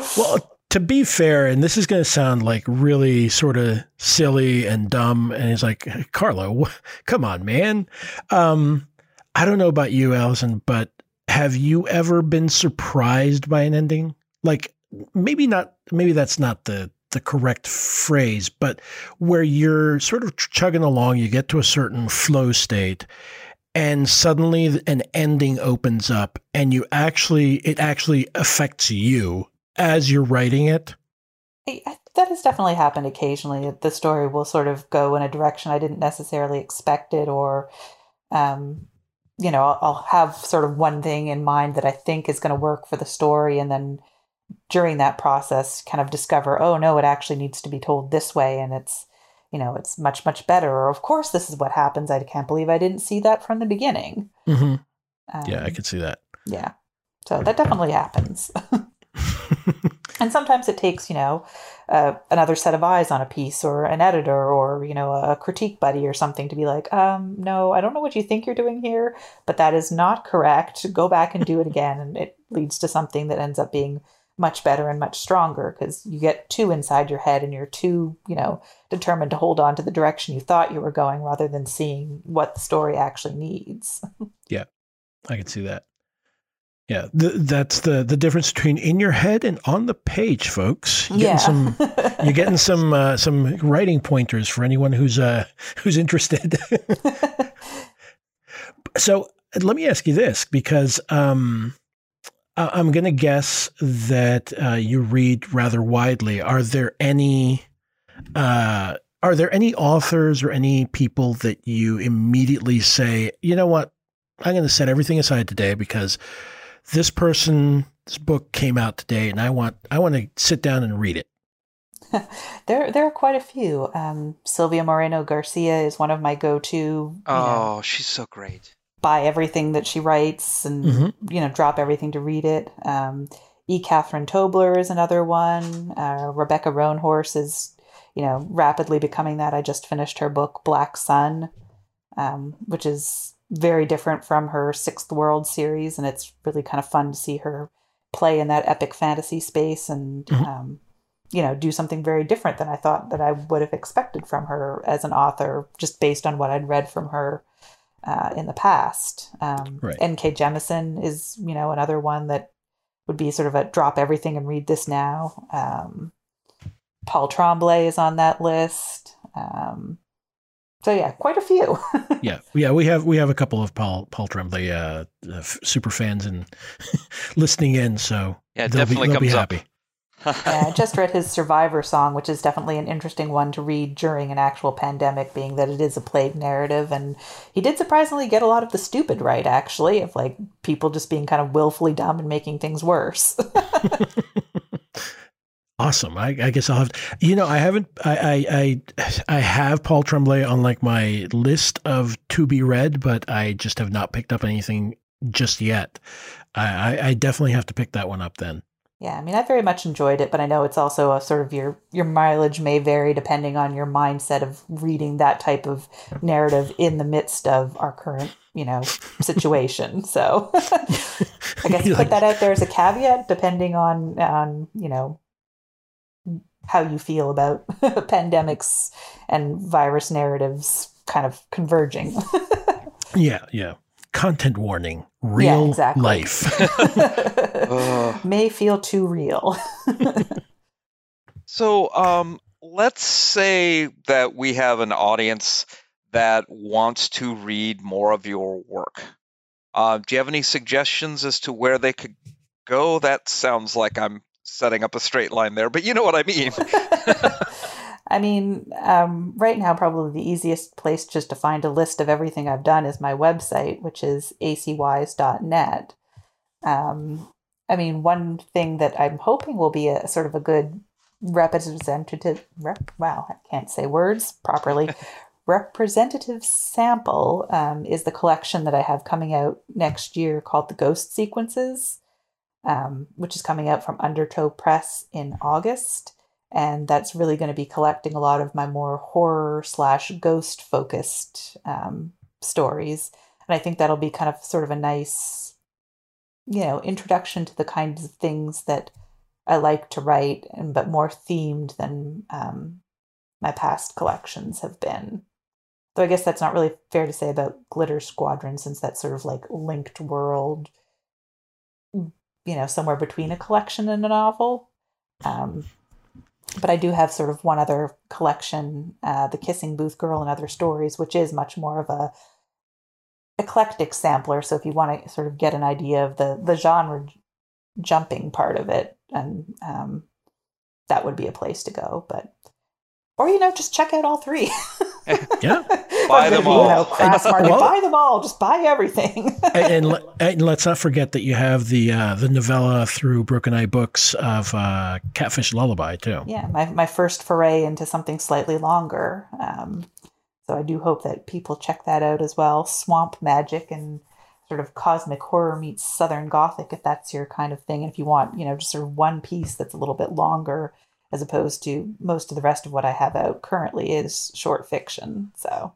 *laughs* well, to be fair, and this is going to sound like really sort of silly and dumb, and he's like, Carlo, *laughs* come on, man. Um, I don't know about you, Allison, but have you ever been surprised by an ending? Like, maybe not, maybe that's not the the correct phrase, but where you're sort of chugging along, you get to a certain flow state, and suddenly an ending opens up, and you actually, it actually affects you as you're writing it? That has definitely happened occasionally. The story will sort of go in a direction I didn't necessarily expect it, or, um, you know, I'll, I'll have sort of one thing in mind that I think is going to work for the story, and then during that process, kind of discover, oh no, it actually needs to be told this way, and it's, you know, it's much much better. Or of course, this is what happens. I can't believe I didn't see that from the beginning. Mm-hmm. Um, yeah, I can see that. Yeah, so that definitely happens. *laughs* *laughs* and sometimes it takes, you know, uh, another set of eyes on a piece or an editor or, you know, a critique buddy or something to be like, um, no, I don't know what you think you're doing here, but that is not correct. Go back and do it again. And it leads to something that ends up being much better and much stronger because you get too inside your head and you're too, you know, determined to hold on to the direction you thought you were going rather than seeing what the story actually needs. *laughs* yeah, I can see that. Yeah, that's the the difference between in your head and on the page, folks. You're yeah. some *laughs* you're getting some uh, some writing pointers for anyone who's uh *laughs* who's interested. *laughs* so let me ask you this, because um, I'm going to guess that uh, you read rather widely. Are there any uh, are there any authors or any people that you immediately say, you know what, I'm going to set everything aside today because this person's book came out today, and I want I want to sit down and read it. *laughs* there, there are quite a few. Um, Silvia Moreno Garcia is one of my go-to. Oh, know, she's so great. Buy everything that she writes, and mm-hmm. you know, drop everything to read it. Um, E. Catherine Tobler is another one. Uh, Rebecca Roanhorse is, you know, rapidly becoming that. I just finished her book Black Sun, um, which is very different from her Sixth World series, and it's really kind of fun to see her play in that epic fantasy space and Mhm. um, you know do something very different than I thought that I would have expected from her as an author, just based on what I'd read from her uh, in the past. Um, Right. N.K. Jemisin is you know another one that would be sort of a drop everything and read this now. Um, Paul Tremblay is on that list. Um, so yeah, quite a few. *laughs* yeah, yeah, we have we have a couple of Paul Paul Tremblay uh, uh, f- super fans and *laughs* listening in, so Yeah, they'll definitely be, they'll be comes up. happy. *laughs* yeah, I just read his Survivor song, which is definitely an interesting one to read during an actual pandemic, being that it is a plague narrative. And he did surprisingly get a lot of the stupid right, actually, of like people just being kind of willfully dumb and making things worse. Awesome. I, I guess I'll have. You know, I haven't. I, I I I have Paul Tremblay on like my list of to be read, but I just have not picked up anything just yet. I, I, I definitely have to pick that one up then. yeah, I mean, I very much enjoyed it, but I know it's also a sort of your your mileage may vary depending on your mindset of reading that type of narrative in the midst of our current, you know, situation. *laughs* So *laughs* I guess *laughs* put like, that out there as a caveat, depending on on you know how you feel about *laughs* pandemics and virus narratives kind of converging. *laughs* Yeah, yeah. Content warning. Real exactly. life. *laughs* May feel too real. So, um, let's say that we have an audience that wants to read more of your work. Uh, do you have any suggestions as to where they could go? That sounds like I'm setting up a straight line there, but you know what I mean. *laughs* *laughs* I mean, um, right now, probably the easiest place just to find a list of everything I've done is my website, which is acwise.net. Um, I mean, one thing that I'm hoping will be a sort of a good representative, rep, wow, I can't say words properly. *laughs* representative sample um, is the collection that I have coming out next year called the Ghost Sequences, um, which is coming out from Undertow Press in August. And that's really going to be collecting a lot of my more horror slash ghost focused um, stories. And i think that'll be kind of sort of a nice you know introduction to the kinds of things that i like to write and but more themed than um, my past collections have been. Though i guess that's not really fair to say about glitter squadron since that's sort of like linked world you know somewhere between a collection and a novel um, but I do have sort of one other collection, uh, The Kissing Booth Girl and Other Stories, which is much more of a eclectic sampler. So if you want to sort of get an idea of the the genre jumping part of it, and um, that would be a place to go. But or you know, just check out all three. *laughs* *laughs* Yeah. Buy them all. You know, crass market, Well- buy them all. Just buy everything. *laughs* and, and, and let's not forget that you have the uh, the novella through Broken Eye Books of uh, Catfish Lullaby too. yeah, my my first foray into something slightly longer. Um, so I do hope that people check that out as well. Swamp magic and sort of cosmic horror meets Southern Gothic, if that's your kind of thing. And if you want, you know, just sort of one piece that's a little bit longer, as opposed to most of the rest of what I have out currently is short fiction. So,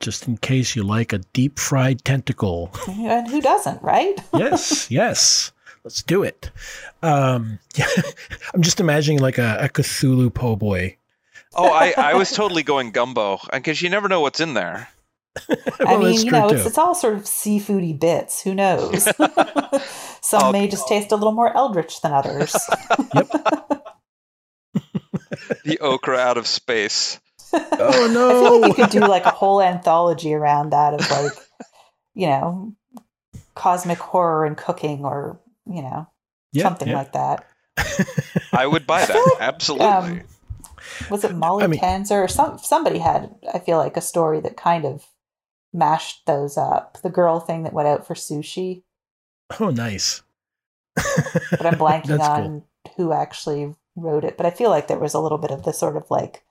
Just in case you like a deep fried tentacle. *laughs* and who doesn't, right? *laughs* yes, yes. Let's do it. Um, *laughs* I'm just imagining like a, a Cthulhu po' boy. oh, I, I was totally going gumbo because you never know what's in there. I mean, you know, it's, it's all sort of seafoody bits. Who knows? Some Oh, may just taste a little more eldritch than others. The okra out of space. *laughs* Oh no! I feel like no! you could do like a whole anthology around that of like, you know, cosmic horror and cooking or, you know, Yeah, something yeah. like that. I would buy that. Absolutely. Um, was it Molly I mean- Tanzer or some somebody had I feel like a story that kind of mashed those up. The girl thing that went out for sushi, Oh, nice. but I'm *laughs* blanking on cool. who actually wrote it. But I feel like there was a little bit of the sort of like,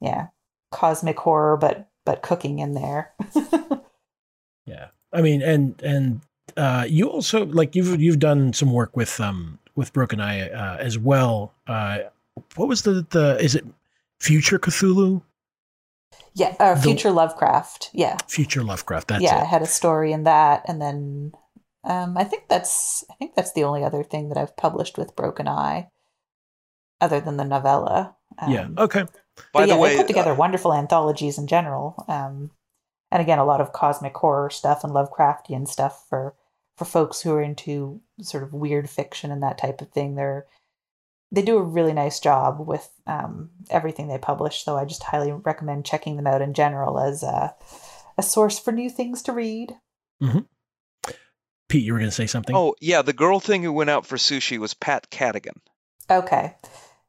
yeah, cosmic horror, but but cooking in there. *laughs* Yeah, I mean, and and uh, you also like you've you've done some work with um with Broken Eye uh, as well. Uh, what was the the? Is it Future Cthulhu? Yeah, uh, The- Future Lovecraft. Yeah, Future Lovecraft. That's yeah. I had a story in that, and then um, I think that's I think that's the only other thing that I've published with Broken Eye, other than the novella. Um, yeah. Okay. By but the yeah, way, they put together uh, wonderful anthologies in general. Um, and again, a lot of cosmic horror stuff and Lovecraftian stuff for for folks who are into sort of weird fiction and that type of thing. They're they do a really nice job with um, everything they publish. So I just highly recommend checking them out in general as a, a source for new things to read. Pete, you were going to say something. oh yeah, the girl thing who went out for sushi was Pat Cadigan. Okay,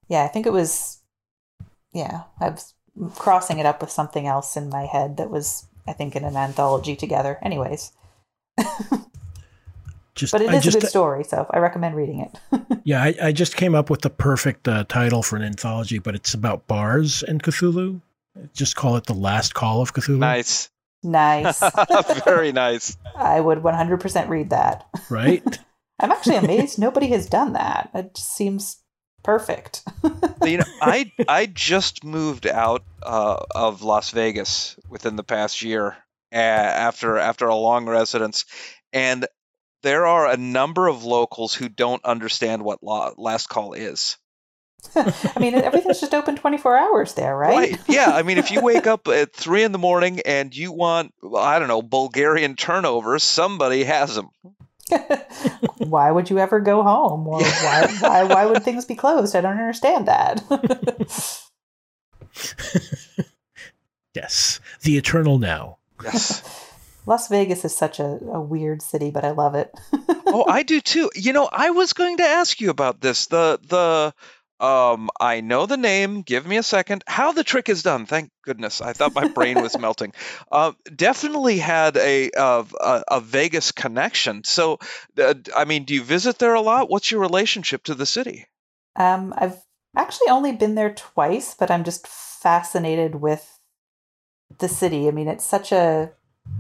yeah, I think it was. Yeah, I was crossing it up with something else in my head that was, I think, in an anthology together. Anyways. *laughs* just, But it I is just, a good story, so I recommend reading it. *laughs* Yeah, I, I just came up with the perfect uh, title for an anthology, but it's about bars and Cthulhu. Just call it the Last Call of Cthulhu. Nice, nice. *laughs* very nice. I would 100% read that. Right? I'm actually amazed nobody has done that. It just seems perfect. you know, *laughs* I I just moved out uh, of Las Vegas within the past year uh, after after a long residence, and there are a number of locals who don't understand what la- last call is. *laughs* I mean, everything's just open 24 hours there, right? Yeah. I mean, if you wake up *laughs* at three in the morning and you want, I don't know, Bulgarian turnovers, somebody has them. Why would you ever go home? Or why, why, why would things be closed? I don't understand that. *laughs* yes. The Eternal Now. Yes. Las Vegas is such a, a weird city, but I love it. oh, I do too. You know, I was going to ask you about this. The the um I know the name. Give me a second. How the trick is done. Thank goodness. I thought my brain was *laughs* melting. Uh, definitely had a, a a Vegas connection. So, uh, I mean, do you visit there a lot? What's your relationship to the city? Um, I've actually only been there twice, but I'm just fascinated with the city. I mean, it's such a.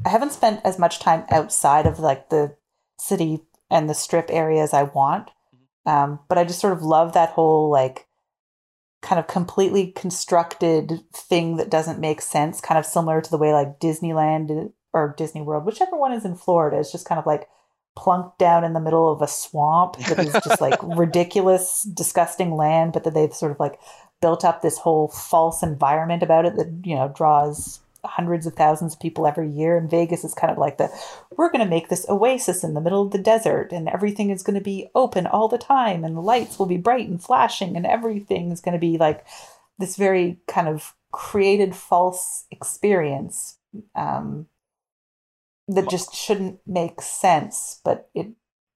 I haven't spent as much time outside of like the city and the strip areas I want, um, but I just sort of love that whole like kind of completely constructed thing that doesn't make sense, kind of similar to the way like Disneyland or Disney World, whichever one is in Florida, is just kind of like plunked down in the middle of a swamp that is just like *laughs* ridiculous, disgusting land, but that they've sort of like built up this whole false environment about it that, you know, draws hundreds of thousands of people every year. And Vegas is kind of like the we're going to make this oasis in the middle of the desert and everything is going to be open all the time and the lights will be bright and flashing and everything is going to be like this very kind of created false experience. Um, that just shouldn't make sense, but it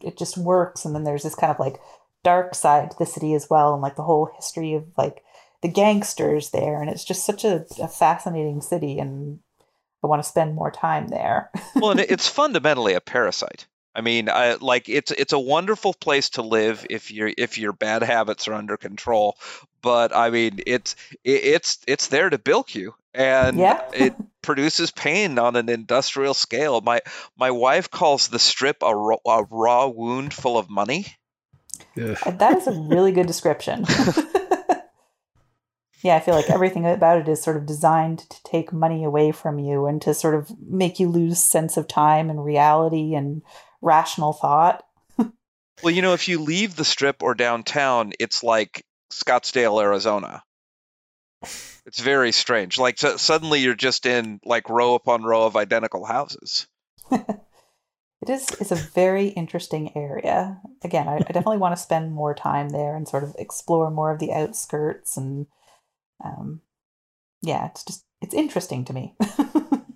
it just works. And then there's this kind of like dark side to the city as well, and like the whole history of like the gangsters there, and it's just such a, a fascinating city, and I want to spend more time there. *laughs* well, and it's fundamentally a parasite. I mean, I, like it's it's a wonderful place to live if your if your bad habits are under control. But I mean, it's it, it's it's there to bilk you, and Yeah. it produces pain on an industrial scale. My my wife calls the strip a, raw- a raw wound full of money. Ugh. That is a really good description. *laughs* *laughs* yeah, I feel like everything about it is sort of designed to take money away from you and to sort of make you lose sense of time and reality and rational thought. *laughs* Well, you know, if you leave the strip or downtown, it's like Scottsdale, Arizona. It's very strange. Like so, suddenly you're just in like row upon row of identical houses. It is it's a very interesting area. Again, I, I definitely want to spend more time there and sort of explore more of the outskirts and um yeah, it's just it's interesting to me. *laughs*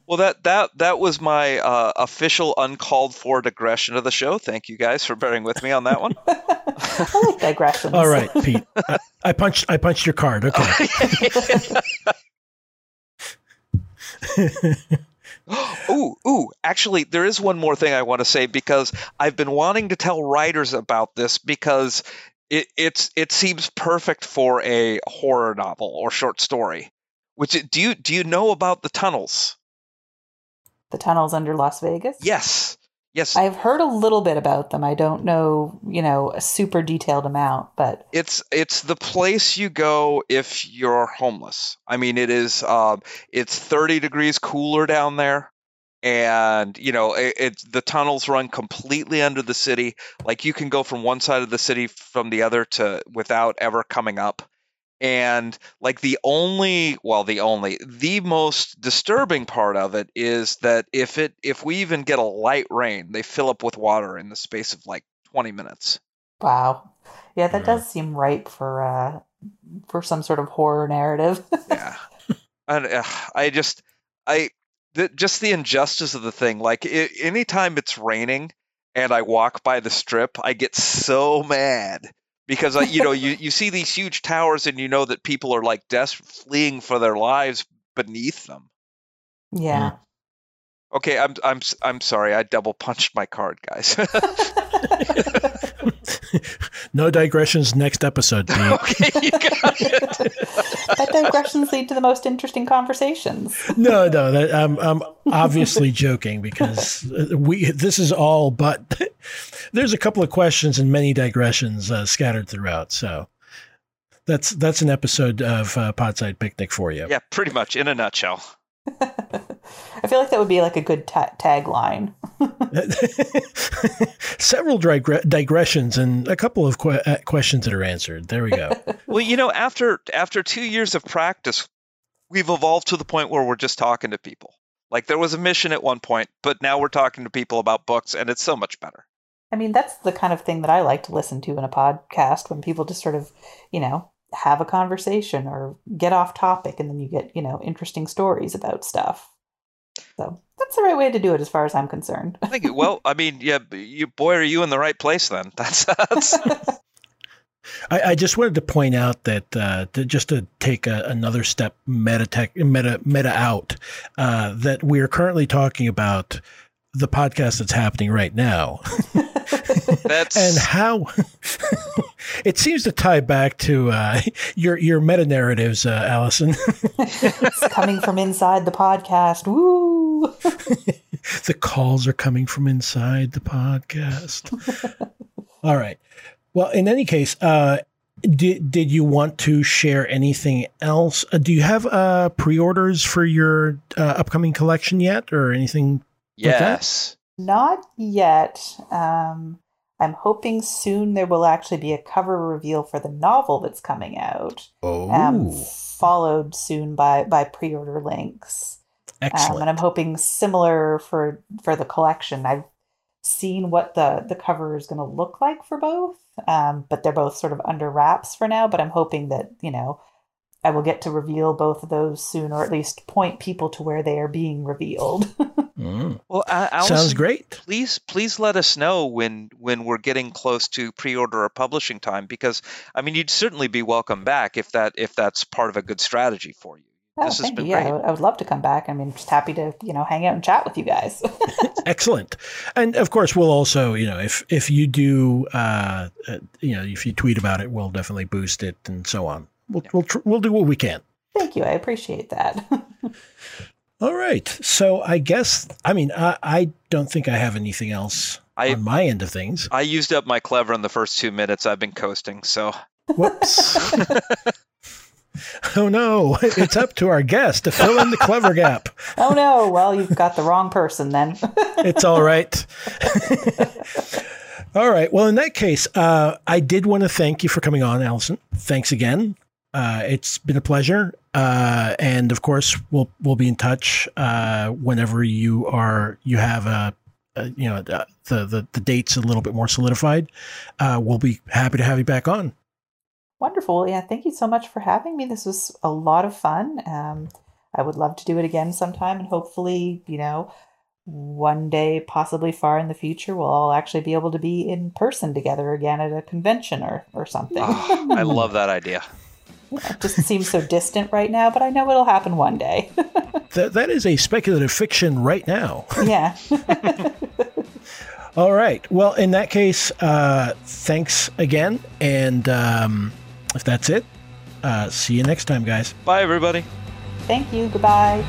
Well, that that that was my uh, official uncalled for digression of the show. Thank you guys for bearing with me on that one. *laughs* I like digressions. All right, Pete. I, I punched. I punched your card. Okay. *laughs* ooh, ooh. Actually, there is one more thing I want to say because I've been wanting to tell writers about this because it it's it seems perfect for a horror novel or short story. Which do you do you know about the tunnels? The tunnels under Las Vegas? Yes. Yes, I've heard a little bit about them. I don't know, you know, a super detailed amount, but it's it's the place you go if you're homeless. I mean, it is. Um, it's 30 degrees cooler down there, and you know, it, it's the tunnels run completely under the city. Like you can go from one side of the city from the other to without ever coming up. And like the only, well, the only, the most disturbing part of it is that if it, if we even get a light rain, they fill up with water in the space of like 20 minutes. wow. Yeah, that Yeah. does seem ripe for uh for some sort of horror narrative. yeah *laughs* and uh, i just i the, just the injustice of the thing like I, anytime it's raining and i walk by the strip i get so mad because I, you know you, you see these huge towers and you know that people are like des- fleeing for their lives beneath them. Yeah. Mm. okay i'm i'm s- i'm sorry i double punched my card guys *laughs* *laughs* no digressions next episode, Pete. *laughs* okay you got it but digressions lead to the most interesting conversations. no, no, that, I'm, I'm obviously *laughs* joking because uh, we this is all but there's a couple of questions and many digressions uh, scattered throughout. So that's that's an episode of uh, Podside Picnic for you. yeah pretty much in a nutshell I *laughs* feel like that would be like a good ta- tagline. *laughs* Several digre- digressions and a couple of que- uh, questions that are answered. There we go. *laughs* Well, you know, after after two years of practice, we've evolved to the point where we're just talking to people. Like there was a mission at one point, but now we're talking to people about books, and it's so much better. I mean, that's the kind of thing that I like to listen to in a podcast when people just sort of, you know, have a conversation or get off topic and then you get, you know, interesting stories about stuff. So that's the right way to do it as far as I'm concerned. Thank you. Well, *laughs* I mean, yeah, you boy, are you in the right place then? *laughs* That's that's. *laughs* I, I just wanted to point out that uh, to, just to take a, another step meta tech, meta meta out uh, that we are currently talking about the podcast that's happening right now *laughs* That's and how *laughs* it seems to tie back to uh, your your meta narratives, uh, Allison. *laughs* it's coming from inside the podcast. Woo! the calls are coming from inside the podcast. All right. Well, in any case, uh, did did you want to share anything else? Uh, do you have uh, pre-orders for your uh, upcoming collection yet, or anything? Yes. Not yet. Um, I'm hoping soon there will actually be a cover reveal for the novel that's coming out. Oh, um, followed soon by by pre-order links. Um, excellent. and I'm hoping similar for for the collection. I've seen what the the cover is going to look like for both, um, but they're both sort of under wraps for now. But I'm hoping that you know I will get to reveal both of those soon, or at least point people to where they are being revealed. *laughs* Mm. Well, uh, Sounds great. Please, please let us know when when we're getting close to pre-order or publishing time, because I mean, you'd certainly be welcome back if that if that's part of a good strategy for you. oh, This has thank been you. Yeah, I great. would, I would love to come back. I mean, just happy to you know hang out and chat with you guys. *laughs* Excellent. And of course, we'll also, you know, if if you do, uh, uh, you know, if you tweet about it, we'll definitely boost it and so on. We'll we'll tr- we'll do what we can. thank you. I appreciate that. *laughs* All right. So I guess I mean I, I don't think I have anything else I- on my end of things. I used up my clever in the first two minutes. I've been coasting, so Whoops. *laughs* oh no! It's up to our guest to fill in the clever gap. *laughs* oh no! Well, you've got the wrong person then. It's all right. all right. Well, in that case, uh, I did want to thank you for coming on, Allison. Thanks again. Uh, it's been a pleasure. Uh, and of course, we'll we'll be in touch uh, whenever you are you have a, a you know the, the the dates a little bit more solidified. Uh, we'll be happy to have you back on. Wonderful. Yeah, thank you so much for having me. This was a lot of fun. Um, I would love to do it again sometime, and hopefully, you know, one day, possibly far in the future, we'll all actually be able to be in person together again at a convention or or something. Ah, I love that idea. *laughs* it *laughs* just seems so distant right now, but I know it'll happen one day. *laughs* That that is a speculative fiction right now. yeah. *laughs* All right. Well, in that case, uh, thanks again. And um, if that's it, uh, see you next time, guys. Bye, everybody. thank you. Goodbye.